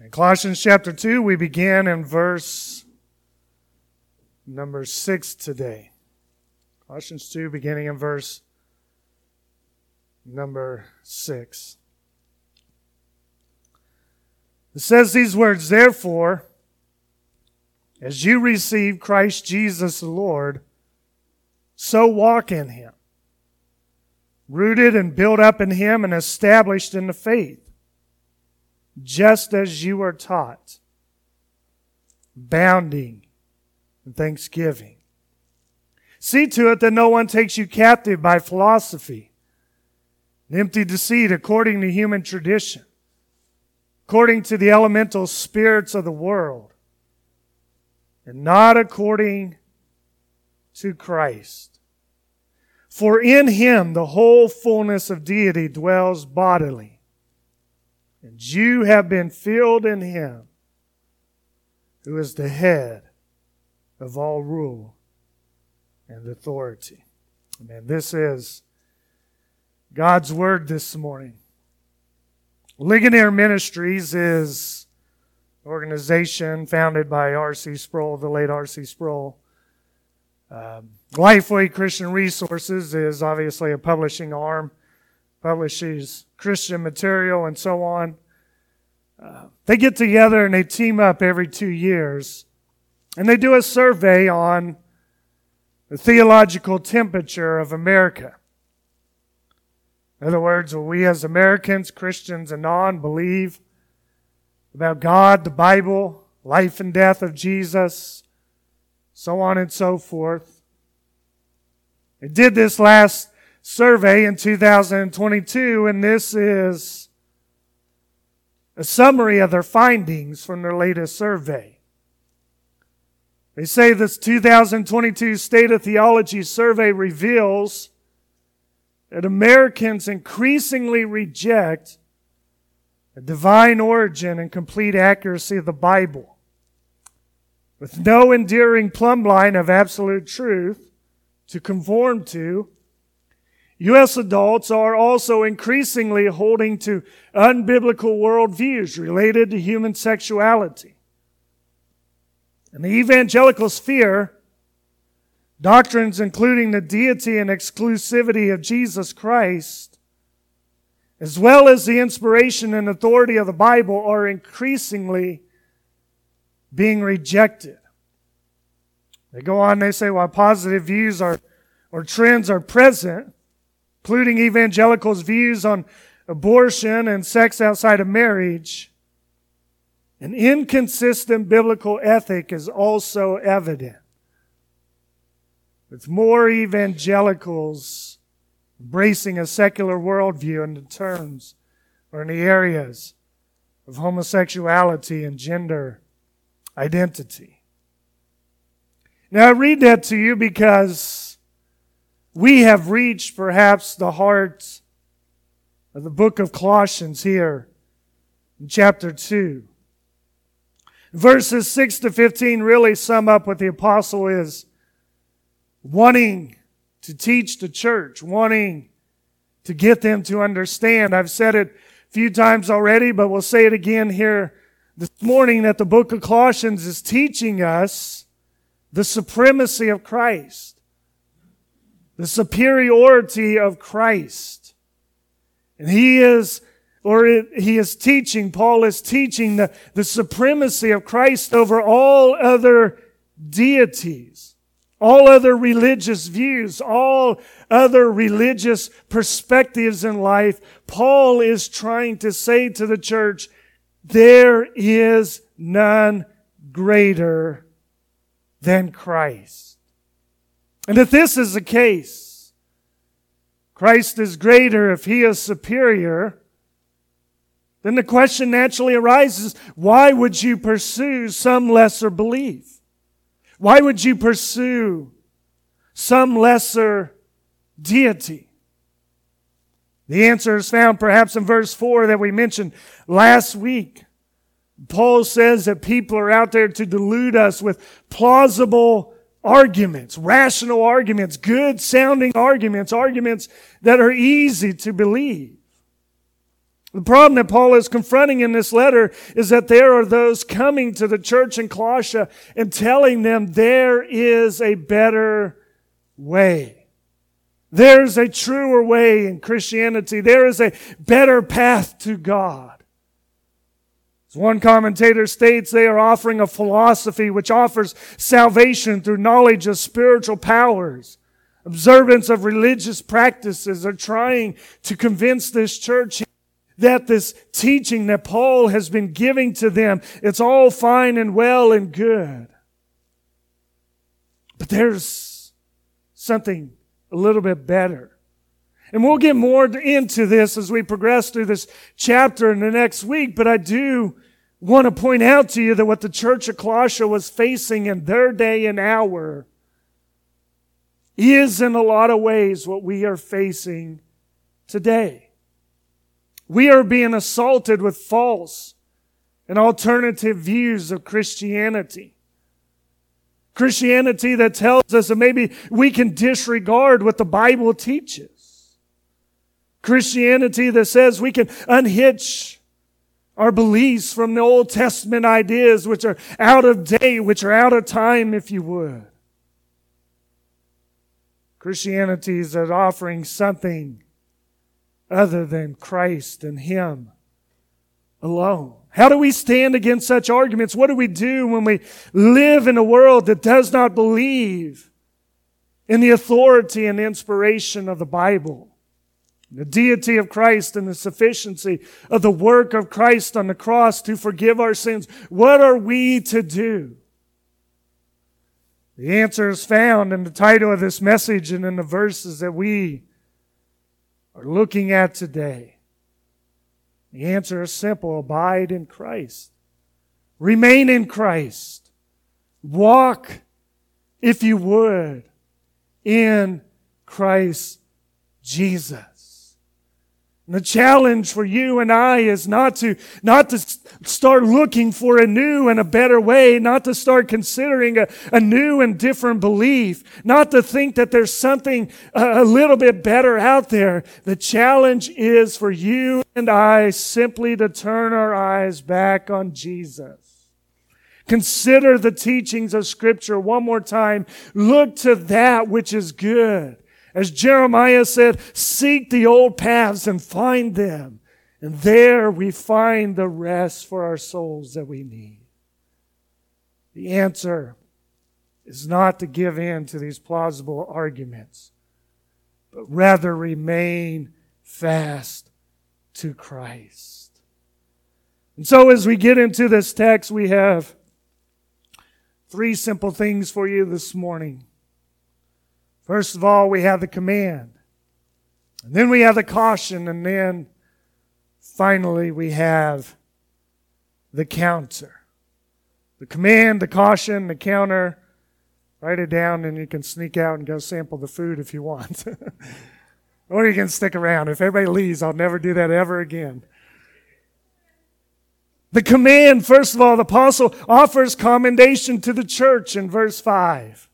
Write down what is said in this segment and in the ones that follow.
In Colossians chapter 2, we begin in verse number 6 today. Colossians 2, beginning in verse number 6. It says these words, Therefore, as you receive Christ Jesus the Lord, so walk in him, rooted and built up in him and established in the faith, just as you are taught, bounding in thanksgiving. See to it that no one takes you captive by philosophy, an empty deceit according to human tradition, according to the elemental spirits of the world, and not according to Christ. For in him the whole fullness of deity dwells bodily, and you have been filled in him who is the head of all rule and authority. Amen. This is God's word this morning. Ligonier Ministries is an organization founded by R.C. Sproul, the late R.C. Sproul. Um, Lifeway Christian Resources is obviously a publishing arm, publishes Christian material and so on. Uh, they get together and they team up every two years and they do a survey on the theological temperature of America. In other words, we as Americans, Christians, and non believe about God, the Bible, life and death of Jesus, so on and so forth? They did this last survey in 2022, and this is a summary of their findings from their latest survey. They say this 2022 State of Theology survey reveals that Americans increasingly reject the divine origin and complete accuracy of the Bible. With no enduring plumb line of absolute truth to conform to, U.S. adults are also increasingly holding to unbiblical worldviews related to human sexuality. In the evangelical sphere, Doctrines including the deity and exclusivity of Jesus Christ, as well as the inspiration and authority of the Bible, are increasingly being rejected. They go on, they say, while positive views are, or trends are present, including evangelicals' views on abortion and sex outside of marriage, an inconsistent biblical ethic is also evident with more evangelicals embracing a secular worldview in the terms or in the areas of homosexuality and gender identity. Now, I read that to you because we have reached perhaps the heart of the book of Colossians here in chapter 2. Verses 6 to 15 really sum up what the apostle is wanting to teach the church, wanting to get them to understand. I've said it a few times already, but we'll say it again here this morning that the book of Colossians is teaching us the supremacy of Christ, the superiority of Christ. And he is, or it, he is teaching, Paul is teaching the, the supremacy of Christ over all other deities all other religious views, all other religious perspectives in life, Paul is trying to say to the church, there is none greater than Christ. And if this is the case, Christ is greater if he is superior, then the question naturally arises, why would you pursue some lesser belief? Why would you pursue some lesser deity? The answer is found perhaps in verse 4 that we mentioned last week. Paul says that people are out there to delude us with plausible arguments, rational arguments, good sounding arguments, arguments that are easy to believe. The problem that Paul is confronting in this letter is that there are those coming to the church in Colossia and telling them there is a better way. There's a truer way in Christianity. There is a better path to God. As one commentator states, they are offering a philosophy which offers salvation through knowledge of spiritual powers, observance of religious practices, are trying to convince this church that this teaching that Paul has been giving to them, it's all fine and well and good. But there's something a little bit better. And we'll get more into this as we progress through this chapter in the next week, but I do want to point out to you that what the church of Colossia was facing in their day and hour is in a lot of ways what we are facing today. We are being assaulted with false and alternative views of Christianity. Christianity that tells us that maybe we can disregard what the Bible teaches. Christianity that says we can unhitch our beliefs from the Old Testament ideas which are out of date, which are out of time, if you would. Christianity is offering something other than Christ and Him alone. How do we stand against such arguments? What do we do when we live in a world that does not believe in the authority and inspiration of the Bible? The deity of Christ and the sufficiency of the work of Christ on the cross to forgive our sins. What are we to do? The answer is found in the title of this message and in the verses that we are looking at today. The answer is simple abide in Christ, remain in Christ, walk, if you would, in Christ Jesus. The challenge for you and I is not to, not to start looking for a new and a better way, not to start considering a, a new and different belief, not to think that there's something a, a little bit better out there. The challenge is for you and I simply to turn our eyes back on Jesus. Consider the teachings of scripture one more time. Look to that which is good. As Jeremiah said, seek the old paths and find them. And there we find the rest for our souls that we need. The answer is not to give in to these plausible arguments, but rather remain fast to Christ. And so as we get into this text, we have three simple things for you this morning. First of all, we have the command. And then we have the caution. And then finally, we have the counter. The command, the caution, the counter. Write it down and you can sneak out and go sample the food if you want. or you can stick around. If everybody leaves, I'll never do that ever again. The command, first of all, the apostle offers commendation to the church in verse 5.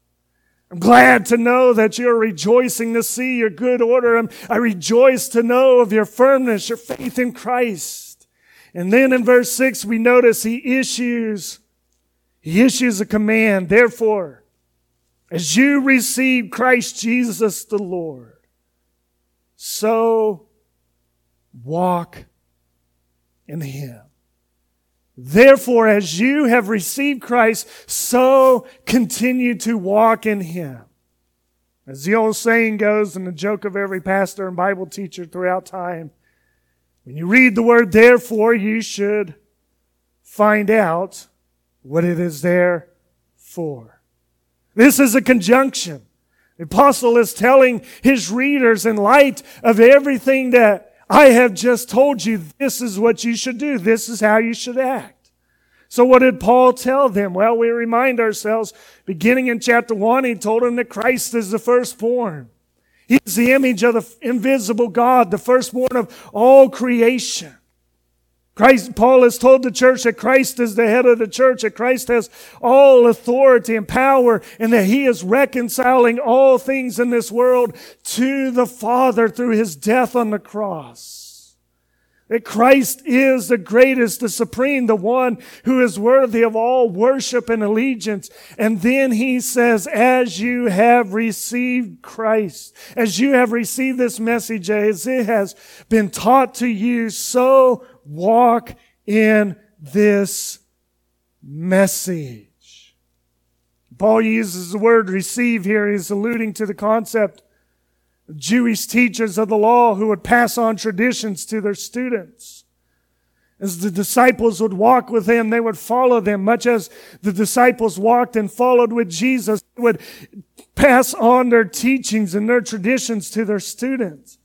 I'm glad to know that you're rejoicing to see your good order. I'm, I rejoice to know of your firmness, your faith in Christ. And then in verse six, we notice he issues, he issues a command. Therefore, as you receive Christ Jesus the Lord, so walk in him. Therefore, as you have received Christ, so continue to walk in Him. As the old saying goes, and the joke of every pastor and Bible teacher throughout time, when you read the word therefore, you should find out what it is there for. This is a conjunction. The apostle is telling his readers in light of everything that I have just told you this is what you should do. This is how you should act. So what did Paul tell them? Well, we remind ourselves, beginning in chapter one, he told them that Christ is the firstborn. He's the image of the invisible God, the firstborn of all creation. Christ, Paul has told the church that Christ is the head of the church, that Christ has all authority and power, and that he is reconciling all things in this world to the Father through his death on the cross. That Christ is the greatest, the supreme, the one who is worthy of all worship and allegiance. And then he says, as you have received Christ, as you have received this message, as it has been taught to you, so walk in this message. Paul uses the word receive here. He's alluding to the concept of Jewish teachers of the law who would pass on traditions to their students. As the disciples would walk with him, they would follow them, much as the disciples walked and followed with Jesus. They would pass on their teachings and their traditions to their students.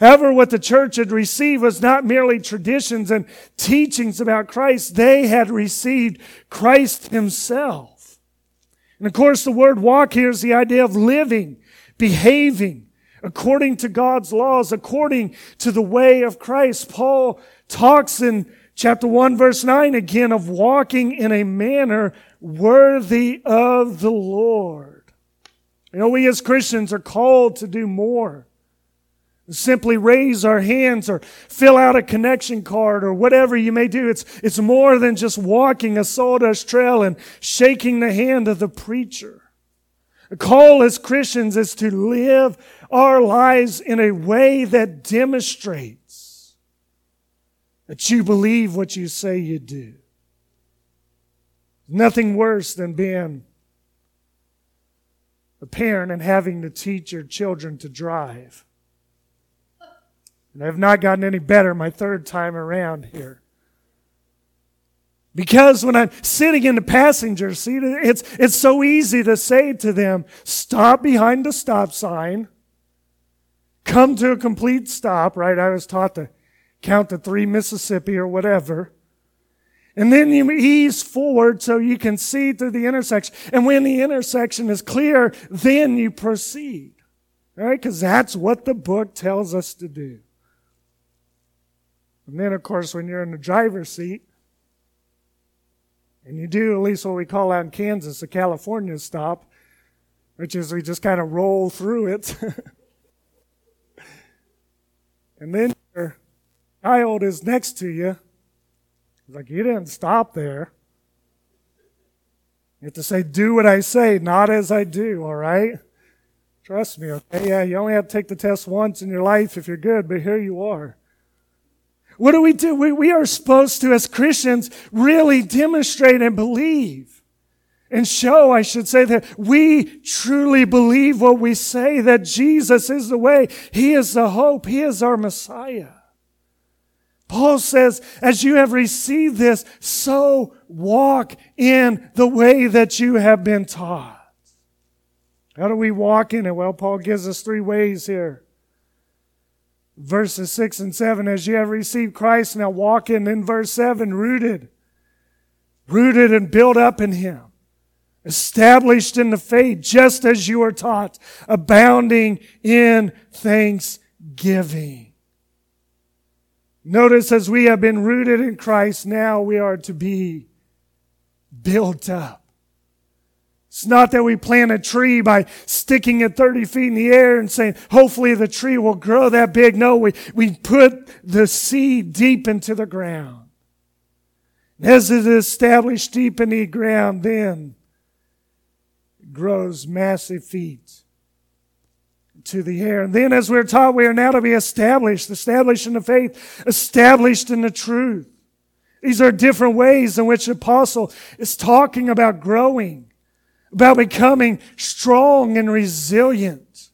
However, what the church had received was not merely traditions and teachings about Christ. They had received Christ himself. And of course, the word walk here is the idea of living, behaving, according to God's laws, according to the way of Christ. Paul talks in chapter 1 verse 9 again of walking in a manner worthy of the Lord. You know, we as Christians are called to do more. Simply raise our hands or fill out a connection card or whatever you may do. It's, it's more than just walking a sawdust trail and shaking the hand of the preacher. The call as Christians is to live our lives in a way that demonstrates that you believe what you say you do. Nothing worse than being a parent and having to teach your children to drive. And I've not gotten any better my third time around here. Because when I'm sitting in the passenger seat, it's, it's so easy to say to them, stop behind the stop sign, come to a complete stop, right? I was taught to count to three Mississippi or whatever. And then you ease forward so you can see through the intersection. And when the intersection is clear, then you proceed. Right? Because that's what the book tells us to do. And then, of course, when you're in the driver's seat, and you do at least what we call out in Kansas a California stop, which is we just kind of roll through it. and then your child is next to you. It's like, you didn't stop there. You have to say, do what I say, not as I do, all right? Trust me, okay? Yeah, you only have to take the test once in your life if you're good, but here you are. What do we do? We, we are supposed to, as Christians, really demonstrate and believe and show, I should say, that we truly believe what we say, that Jesus is the way. He is the hope. He is our Messiah. Paul says, as you have received this, so walk in the way that you have been taught. How do we walk in it? Well, Paul gives us three ways here verses 6 and 7 as you have received Christ now walk in in verse 7 rooted rooted and built up in him established in the faith just as you are taught abounding in thanksgiving. Notice as we have been rooted in Christ now we are to be built up it's not that we plant a tree by sticking it 30 feet in the air and saying, hopefully the tree will grow that big. No, we, we put the seed deep into the ground. As it is established deep in the ground, then it grows massive feet to the air. And then as we're taught, we are now to be established, established in the faith, established in the truth. These are different ways in which the apostle is talking about growing about becoming strong and resilient.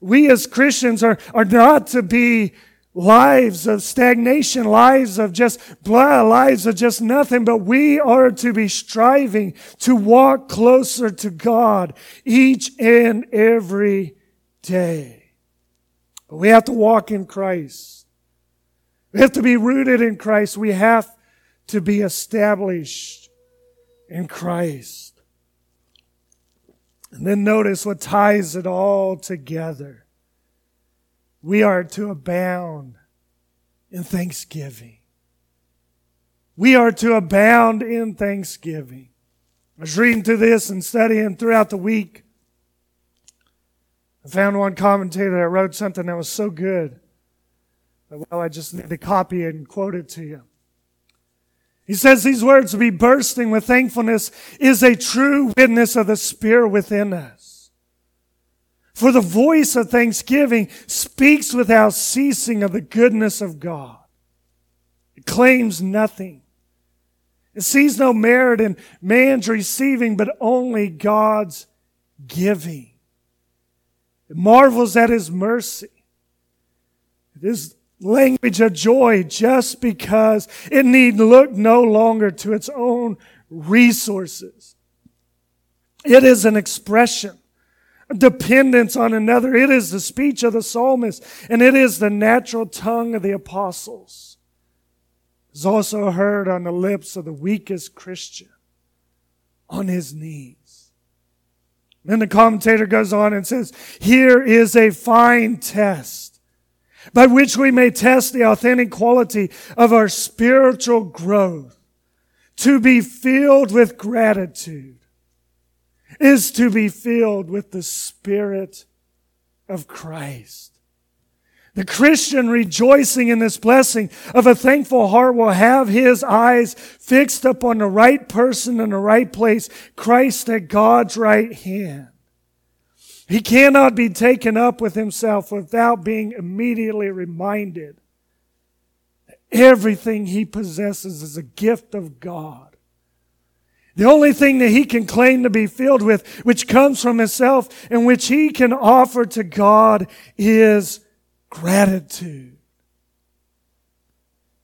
We as Christians are, are not to be lives of stagnation, lives of just blah, lives of just nothing, but we are to be striving to walk closer to God each and every day. But we have to walk in Christ. We have to be rooted in Christ. We have to be established in Christ. And then notice what ties it all together. We are to abound in thanksgiving. We are to abound in thanksgiving. I was reading through this and studying throughout the week. I found one commentator that wrote something that was so good. Well, I just need to copy it and quote it to you. He says these words to be bursting with thankfulness is a true witness of the Spirit within us. For the voice of thanksgiving speaks without ceasing of the goodness of God. It claims nothing. It sees no merit in man's receiving, but only God's giving. It marvels at his mercy. It is language of joy just because it need look no longer to its own resources. It is an expression, a dependence on another. It is the speech of the psalmist, and it is the natural tongue of the apostles. It's also heard on the lips of the weakest Christian on his knees. Then the commentator goes on and says, Here is a fine test by which we may test the authentic quality of our spiritual growth. To be filled with gratitude is to be filled with the Spirit of Christ. The Christian rejoicing in this blessing of a thankful heart will have his eyes fixed upon the right person in the right place, Christ at God's right hand. He cannot be taken up with himself without being immediately reminded that everything he possesses is a gift of God. The only thing that he can claim to be filled with, which comes from himself and which he can offer to God, is gratitude.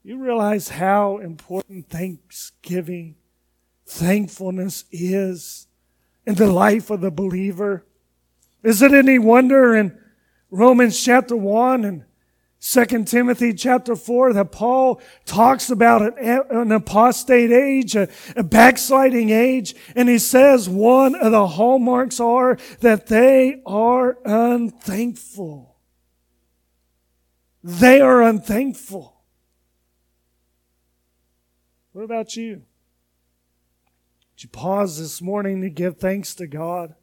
You realize how important thanksgiving, thankfulness is in the life of the believer? Is it any wonder in Romans chapter 1 and 2 Timothy chapter 4 that Paul talks about an, apostate age, a backsliding age, and he says one of the hallmarks are that they are unthankful. They are unthankful. What about you? Did you pause this morning to give thanks to God?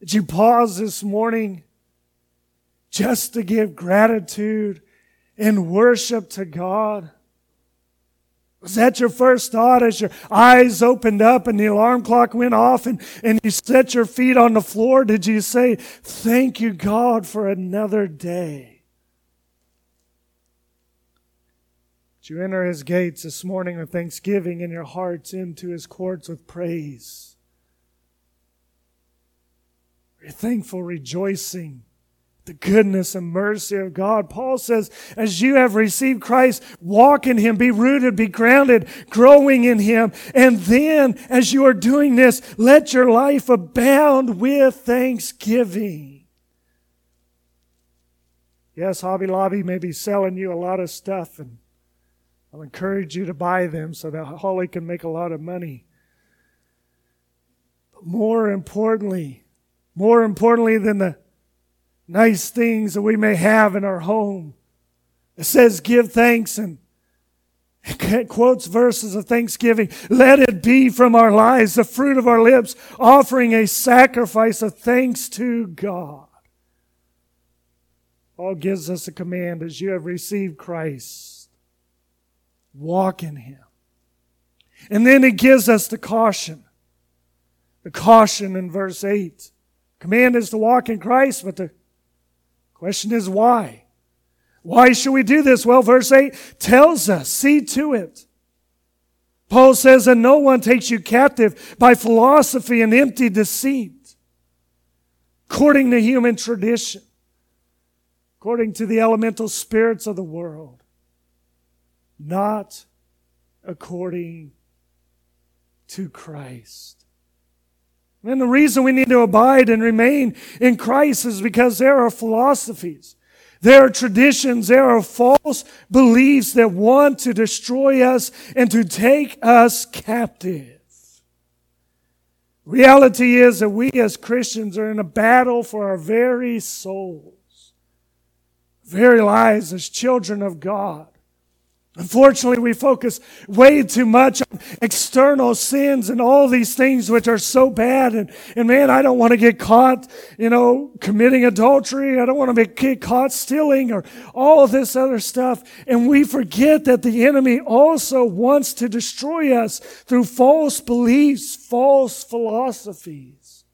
Did you pause this morning just to give gratitude and worship to God? Was that your first thought as your eyes opened up and the alarm clock went off and, and you set your feet on the floor? Did you say, Thank you, God, for another day? Did you enter his gates this morning with thanksgiving in your hearts into his courts with praise? Thankful, rejoicing the goodness and mercy of God. Paul says, as you have received Christ, walk in Him, be rooted, be grounded, growing in Him. And then, as you are doing this, let your life abound with thanksgiving. Yes, Hobby Lobby may be selling you a lot of stuff, and I'll encourage you to buy them so that Holly can make a lot of money. But more importantly, more importantly than the nice things that we may have in our home. It says, give thanks and it quotes verses of thanksgiving. Let it be from our lives, the fruit of our lips, offering a sacrifice of thanks to God. Paul gives us a command as you have received Christ, walk in Him. And then he gives us the caution. The caution in verse 8. Command is to walk in Christ, but the question is why? Why should we do this? Well, verse 8 tells us, see to it. Paul says, and no one takes you captive by philosophy and empty deceit, according to human tradition, according to the elemental spirits of the world, not according to Christ. And the reason we need to abide and remain in Christ is because there are philosophies, there are traditions, there are false beliefs that want to destroy us and to take us captive. Reality is that we as Christians are in a battle for our very souls, very lives as children of God. Unfortunately, we focus way too much on external sins and all these things which are so bad. And, and man, I don't want to get caught, you know, committing adultery. I don't want to get caught stealing or all this other stuff. And we forget that the enemy also wants to destroy us through false beliefs, false philosophies,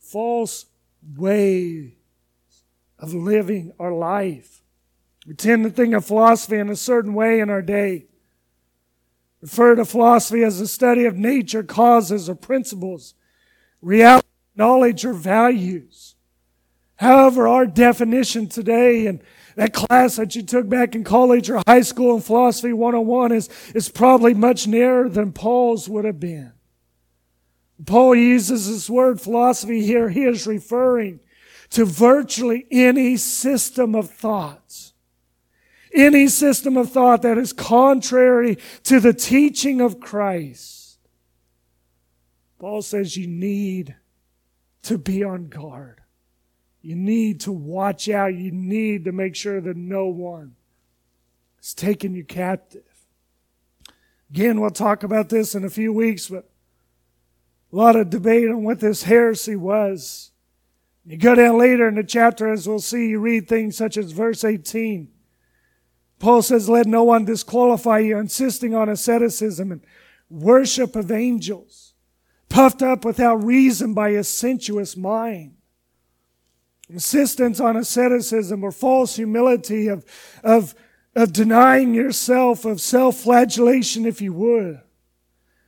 false ways of living our life. We tend to think of philosophy in a certain way in our day. Refer to philosophy as the study of nature, causes, or principles, reality, knowledge, or values. However, our definition today and that class that you took back in college or high school in philosophy 101 is, is probably much nearer than Paul's would have been. Paul uses this word philosophy here. He is referring to virtually any system of thoughts any system of thought that is contrary to the teaching of Christ. Paul says you need to be on guard. You need to watch out. You need to make sure that no one is taking you captive. Again, we'll talk about this in a few weeks, but a lot of debate on what this heresy was. You go down later in the chapter, as we'll see, you read things such as verse 18. Paul says, let no one disqualify you, insisting on asceticism and worship of angels, puffed up without reason by a sensuous mind. Insistence on asceticism or false humility of, of, of denying yourself, of self-flagellation, if you would.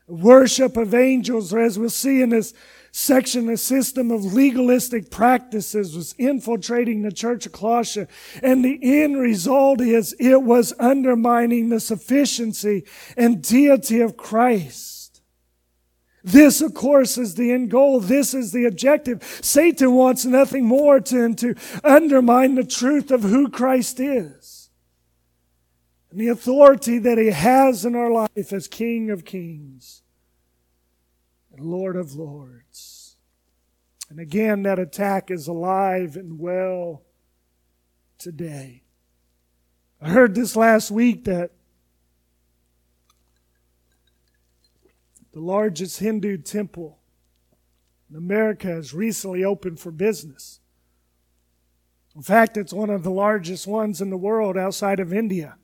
Worship of angels, or as we'll see in this section, a system of legalistic practices was infiltrating the church of Colossae. And the end result is it was undermining the sufficiency and deity of Christ. This, of course, is the end goal. This is the objective. Satan wants nothing more than to undermine the truth of who Christ is and the authority that he has in our life as King of Kings and Lord of Lords. And again, that attack is alive and well today. I heard this last week that the largest Hindu temple in America has recently opened for business. In fact, it's one of the largest ones in the world outside of India.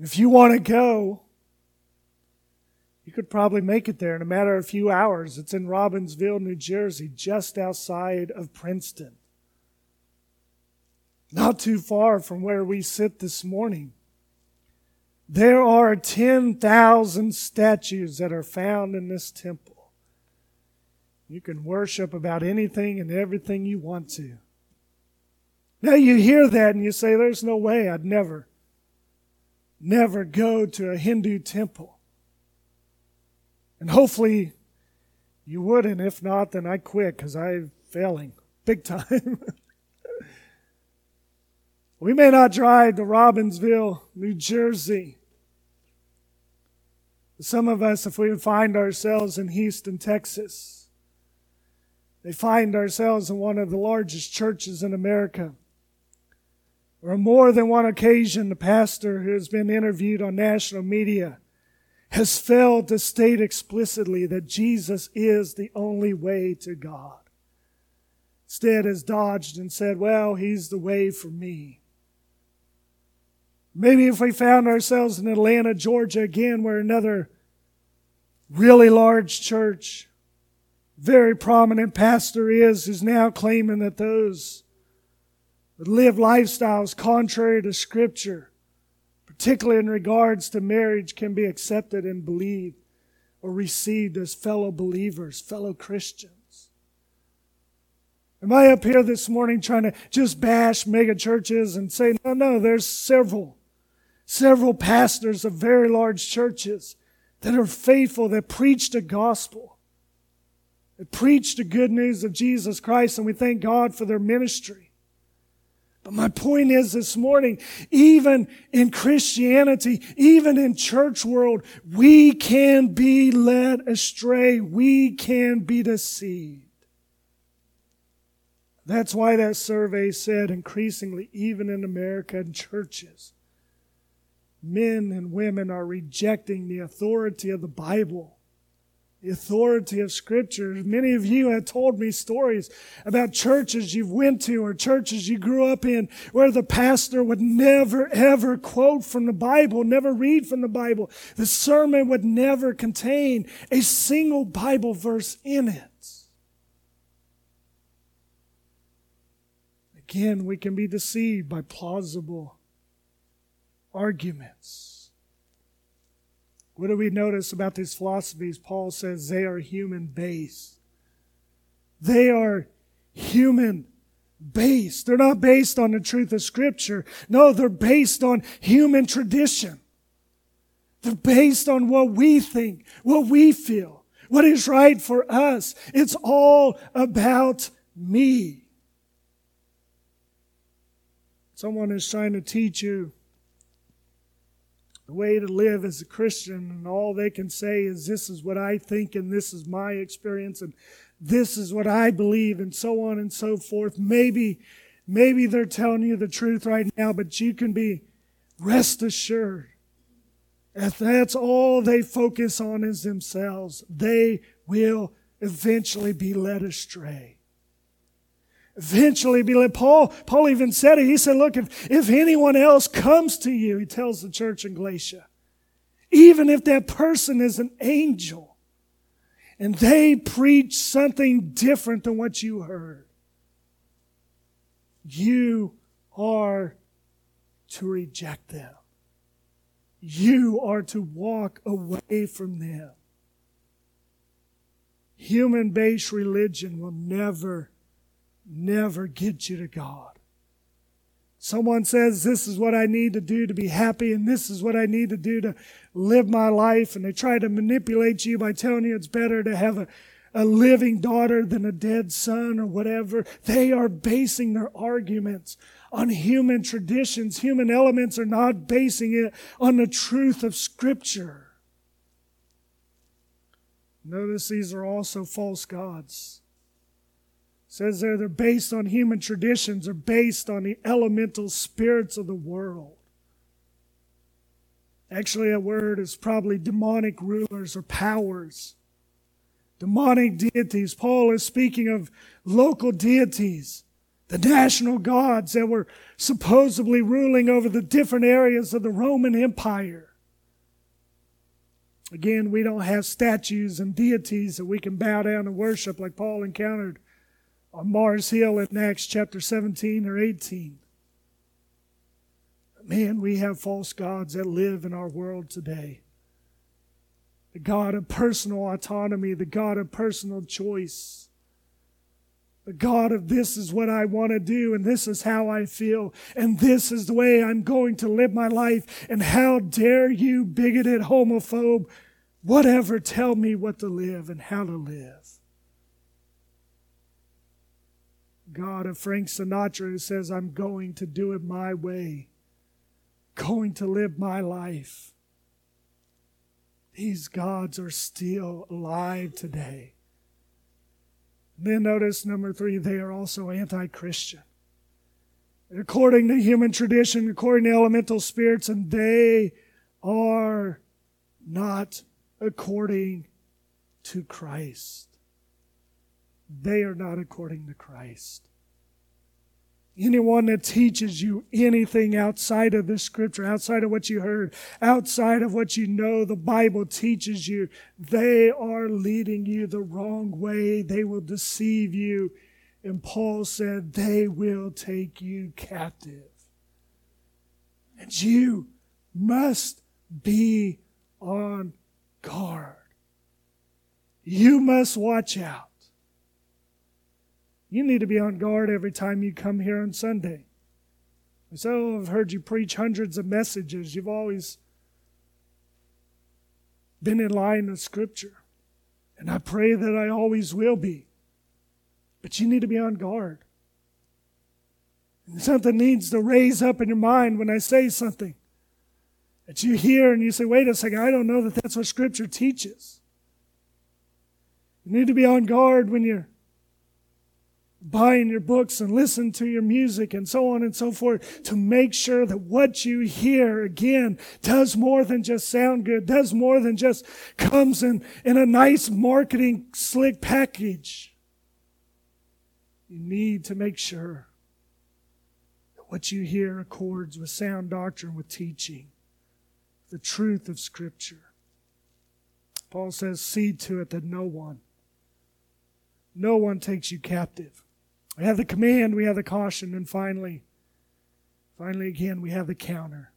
If you want to go, you could probably make it there in a matter of a few hours. It's in Robbinsville, New Jersey, just outside of Princeton. Not too far from where we sit this morning. There are 10,000 statues that are found in this temple. You can worship about anything and everything you want to. Now you hear that and you say, there's no way I'd never, never go to a Hindu temple. And hopefully you would, and if not, then I quit because I'm failing big time. we may not drive to Robbinsville, New Jersey. Some of us, if we find ourselves in Houston, Texas, they find ourselves in one of the largest churches in America. Or more than one occasion, the pastor who has been interviewed on national media has failed to state explicitly that Jesus is the only way to God. Instead has dodged and said, well, he's the way for me. Maybe if we found ourselves in Atlanta, Georgia again, where another really large church, very prominent pastor is, who's now claiming that those that live lifestyles contrary to scripture particularly in regards to marriage, can be accepted and believed or received as fellow believers, fellow Christians. Am I up here this morning trying to just bash mega churches and say, no, no, there's several, several pastors of very large churches that are faithful, that preach the gospel, that preach the good news of Jesus Christ, and we thank God for their ministry. But my point is this morning, even in Christianity, even in church world, we can be led astray. We can be deceived. That's why that survey said increasingly, even in American churches, men and women are rejecting the authority of the Bible the authority of scripture. Many of you have told me stories about churches you've went to or churches you grew up in where the pastor would never ever quote from the Bible, never read from the Bible. The sermon would never contain a single Bible verse in it. Again, we can be deceived by plausible arguments. What do we notice about these philosophies? Paul says they are human based. They are human based. They're not based on the truth of Scripture. No, they're based on human tradition. They're based on what we think, what we feel, what is right for us. It's all about me. Someone is trying to teach you the way to live as a Christian, and all they can say is, This is what I think, and this is my experience, and this is what I believe, and so on and so forth. Maybe, maybe they're telling you the truth right now, but you can be rest assured. If that's all they focus on is themselves, they will eventually be led astray eventually be. Paul, Paul even said it. He said, look, if, if anyone else comes to you, he tells the church in Galatia, even if that person is an angel and they preach something different than what you heard, you are to reject them. You are to walk away from them. Human based religion will never never get you to God. Someone says, This is what I need to do to be happy, and this is what I need to do to live my life. And they try to manipulate you by telling you it's better to have a, a living daughter than a dead son or whatever. They are basing their arguments on human traditions. Human elements are not basing it on the truth of Scripture. Notice these are also false gods says there they're based on human traditions or based on the elemental spirits of the world. Actually, a word is probably demonic rulers or powers. Demonic deities. Paul is speaking of local deities, the national gods that were supposedly ruling over the different areas of the Roman Empire. Again, we don't have statues and deities that we can bow down and worship like Paul encountered on Mars Hill in Acts chapter 17 or 18. Man, we have false gods that live in our world today. The God of personal autonomy, the God of personal choice, the God of this is what I want to do, and this is how I feel, and this is the way I'm going to live my life, and how dare you, bigoted homophobe, whatever, tell me what to live and how to live. God of Frank Sinatra who says, I'm going to do it my way, going to live my life. These gods are still alive today. then notice number three, they are also anti Christian. According to human tradition, according to elemental spirits, and they are not according to Christ. They are not according to Christ. Anyone that teaches you anything outside of this scripture, outside of what you heard, outside of what you know the Bible teaches you, they are leading you the wrong way. They will deceive you. And Paul said, they will take you captive. And you must be on guard. You must watch out. You need to be on guard every time you come here on Sunday. So oh, I've heard you preach hundreds of messages. You've always been in line with Scripture. And I pray that I always will be. But you need to be on guard. And something needs to raise up in your mind when I say something that you hear and you say, wait a second, I don't know that that's what Scripture teaches. You need to be on guard when you're buying your books and listen to your music and so on and so forth to make sure that what you hear again does more than just sound good, does more than just comes in, in a nice marketing slick package. You need to make sure that what you hear accords with sound doctrine, with teaching, the truth of Scripture. Paul says, see to it that no one, no one takes you captive we have the command, we have the caution, and finally, finally again, we have the counter.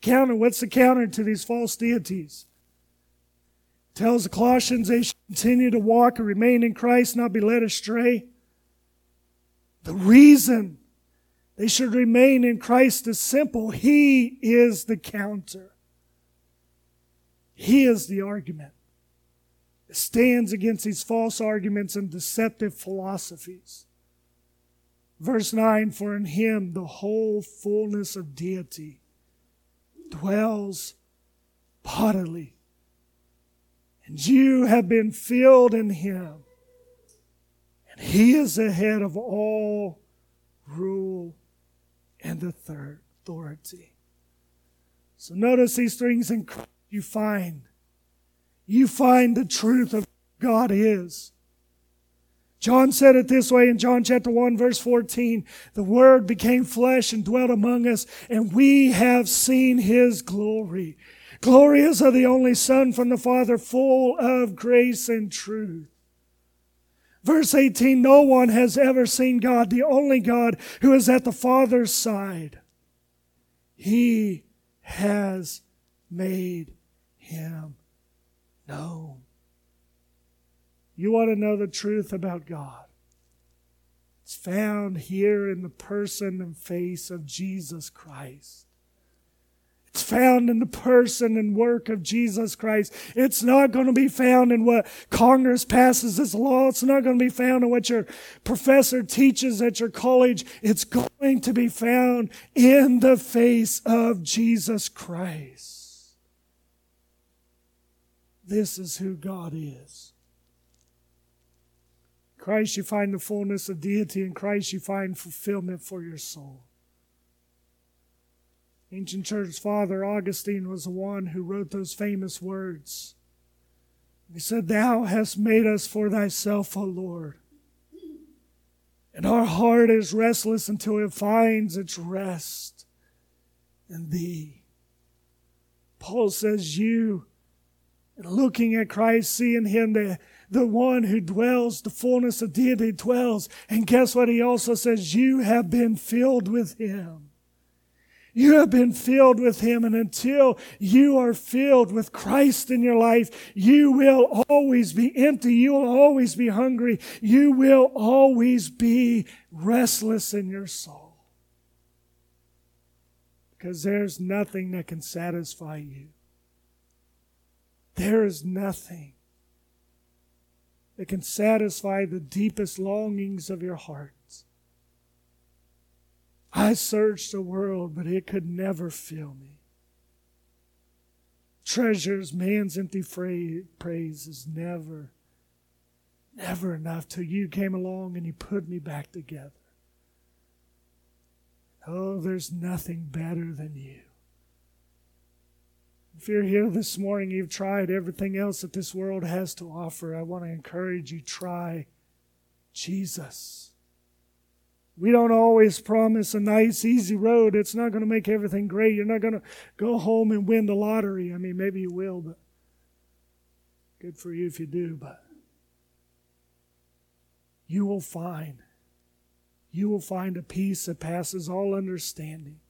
Counter, what's the counter to these false deities? tells the Colossians they should continue to walk and remain in Christ, not be led astray. The reason they should remain in Christ is simple. He is the counter. He is the argument stands against these false arguments and deceptive philosophies. Verse 9 For in him the whole fullness of deity dwells bodily. And you have been filled in him. And he is the head of all rule and authority. So notice these things in Christ you find you find the truth of God is. John said it this way in John chapter 1 verse 14. The word became flesh and dwelt among us and we have seen his glory. Is of the only son from the father full of grace and truth. Verse 18, no one has ever seen God, the only God who is at the Father's side. He has made him no. You want to know the truth about God? It's found here in the person and face of Jesus Christ. It's found in the person and work of Jesus Christ. It's not going to be found in what Congress passes as a law. It's not going to be found in what your professor teaches at your college. It's going to be found in the face of Jesus Christ. This is who God is. Christ, you find the fullness of deity. In Christ, you find fulfillment for your soul. Ancient church father Augustine was the one who wrote those famous words. He said, Thou hast made us for thyself, O Lord. And our heart is restless until it finds its rest in thee. Paul says, You looking at Christ, seeing Him, the, the one who dwells, the fullness of deity dwells. And guess what? He also says, You have been filled with Him. You have been filled with Him. And until you are filled with Christ in your life, you will always be empty. You will always be hungry. You will always be restless in your soul. Because there's nothing that can satisfy you. There is nothing that can satisfy the deepest longings of your hearts. I searched the world, but it could never fill me. Treasures, man's empty praise is never, never enough till you came along and you put me back together. Oh, there's nothing better than you. If you're here this morning, you've tried everything else that this world has to offer, I want to encourage you try Jesus. We don't always promise a nice, easy road. It's not going to make everything great. You're not going to go home and win the lottery. I mean, maybe you will, but good for you if you do. But you will find, you will find a peace that passes all understanding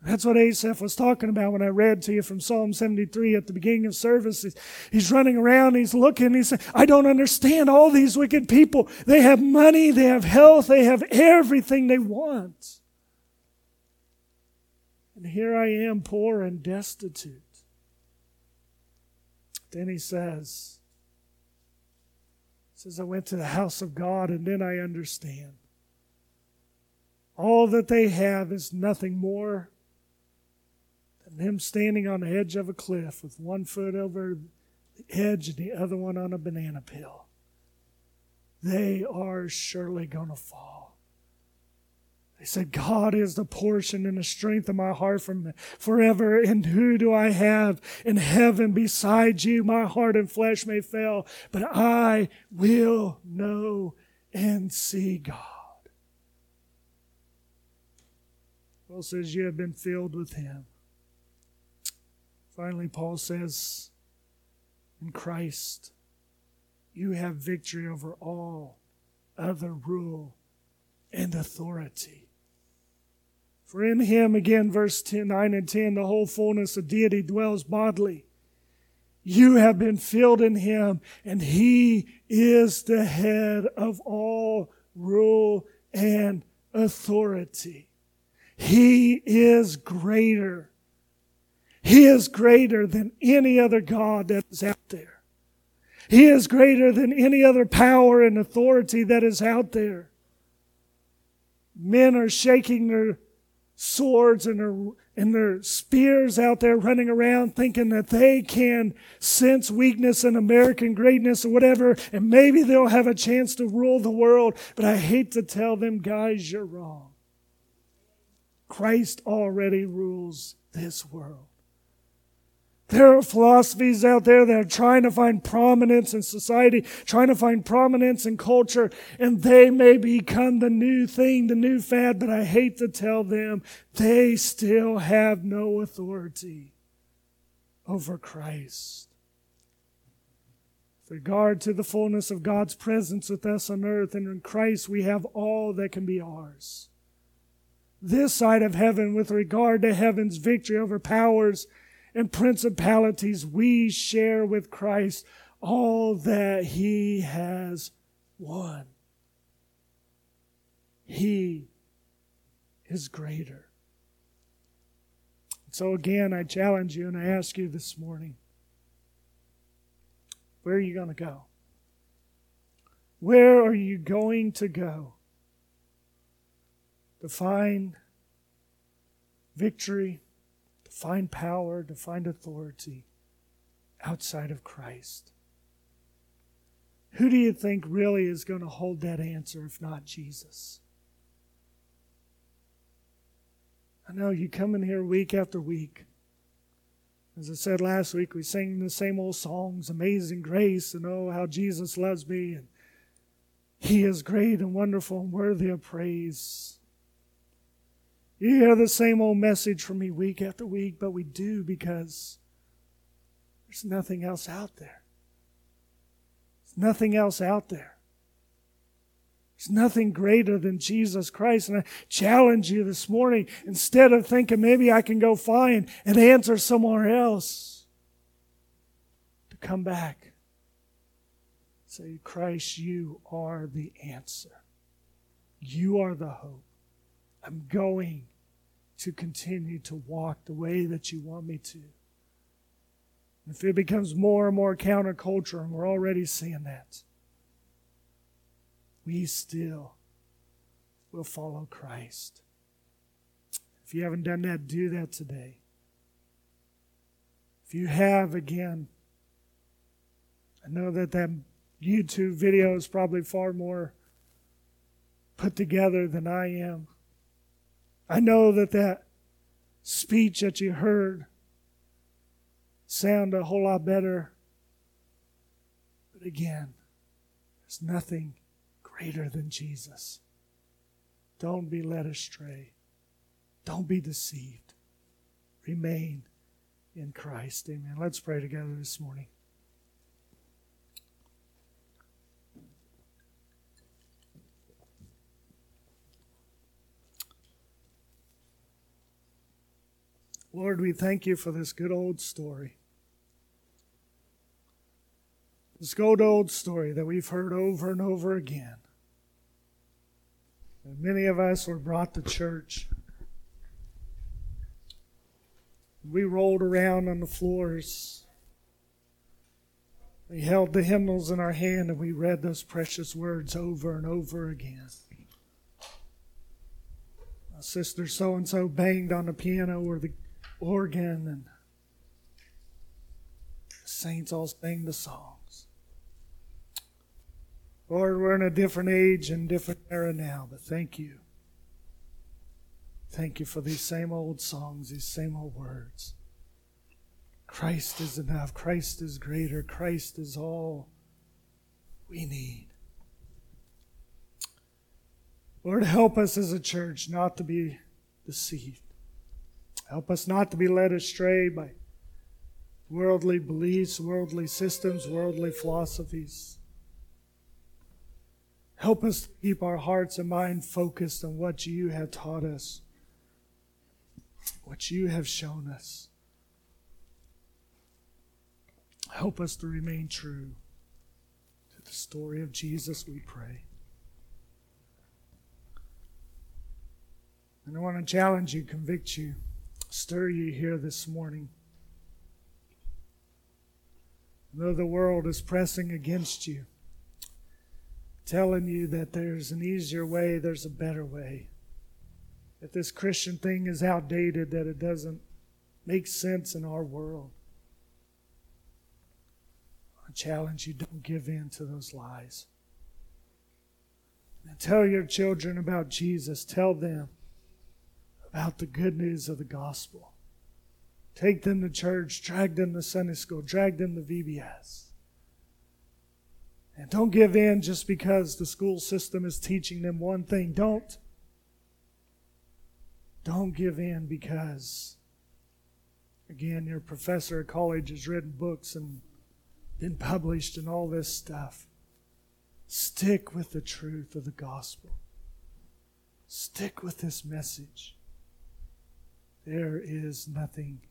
that's what Asaph was talking about when I read to you from Psalm 73 at the beginning of service. He's, running around, he's looking, he's saying, I don't understand all these wicked people. They have money, they have health, they have everything they want. And here I am, poor and destitute. Then he says, he says, I went to the house of God and then I understand. All that they have is nothing more him standing on the edge of a cliff with one foot over the edge and the other one on a banana peel. they are surely going to fall. They said, God is the portion and the strength of my heart from forever. And who do I have in heaven beside you? My heart and flesh may fail, but I will know and see God. Paul says, You have been filled with Him. Finally, Paul says, In Christ, you have victory over all other rule and authority. For in him, again, verse 10, 9 and 10, the whole fullness of deity dwells bodily. You have been filled in him, and he is the head of all rule and authority. He is greater. He is greater than any other God that is out there. He is greater than any other power and authority that is out there. Men are shaking their swords and their, and their spears out there running around thinking that they can sense weakness and American greatness or whatever, and maybe they'll have a chance to rule the world. But I hate to tell them, guys, you're wrong. Christ already rules this world. There are philosophies out there that are trying to find prominence in society, trying to find prominence in culture, and they may become the new thing, the new fad, but I hate to tell them they still have no authority over Christ. With regard to the fullness of God's presence with us on earth, and in Christ we have all that can be ours. This side of heaven, with regard to heaven's victory over powers, and principalities, we share with Christ all that he has won. He is greater. So, again, I challenge you and I ask you this morning where are you going to go? Where are you going to go to find victory? Find power, to find authority outside of Christ. Who do you think really is going to hold that answer if not Jesus? I know you come in here week after week. As I said last week, we sing the same old songs, Amazing Grace, and oh, how Jesus loves me, and He is great and wonderful and worthy of praise. You hear the same old message from me week after week, but we do because there's nothing else out there. There's nothing else out there. There's nothing greater than Jesus Christ. And I challenge you this morning, instead of thinking maybe I can go find an answer somewhere else, to come back. Say, Christ, you are the answer. You are the hope. I'm going to continue to walk the way that you want me to. If it becomes more and more counterculture, and we're already seeing that, we still will follow Christ. If you haven't done that, do that today. If you have, again, I know that that YouTube video is probably far more put together than I am. I know that that speech that you heard sound a whole lot better. But again, there's nothing greater than Jesus. Don't be led astray. Don't be deceived. Remain in Christ. Amen. Let's pray together this morning. Lord, we thank you for this good old story. This good old story that we've heard over and over again. And many of us were brought to church. We rolled around on the floors. We held the hymnals in our hand and we read those precious words over and over again. My sister so and so banged on the piano or the organ and the saints all sang the songs. Lord, we're in a different age and different era now, but thank you. Thank you for these same old songs, these same old words. Christ is enough. Christ is greater. Christ is all we need. Lord, help us as a church not to be deceived. Help us not to be led astray by worldly beliefs, worldly systems, worldly philosophies. Help us to keep our hearts and mind focused on what you have taught us, what you have shown us. Help us to remain true to the story of Jesus, we pray. And I want to challenge you, convict you, stir you here this morning. Though the world is pressing against you, telling you that there's an easier way, there's a better way. That this Christian thing is outdated, that it doesn't make sense in our world. I challenge you don't give in to those lies. And tell your children about Jesus. Tell them about the good news of the gospel. Take them to church, drag them to Sunday school, drag them to VBS. And don't give in just because the school system is teaching them one thing. Don't. Don't give in because, again, your professor at college has written books and been published and all this stuff. Stick with the truth of the gospel. Stick with this message. There is nothing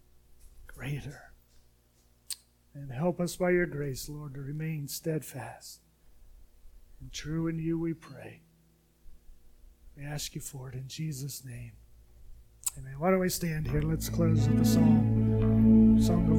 greater. And help us by your grace, Lord, to remain steadfast and true in you, we pray. We ask you for it in Jesus' name. Amen. Why don't we stand here? Let's close with the song, song of worship.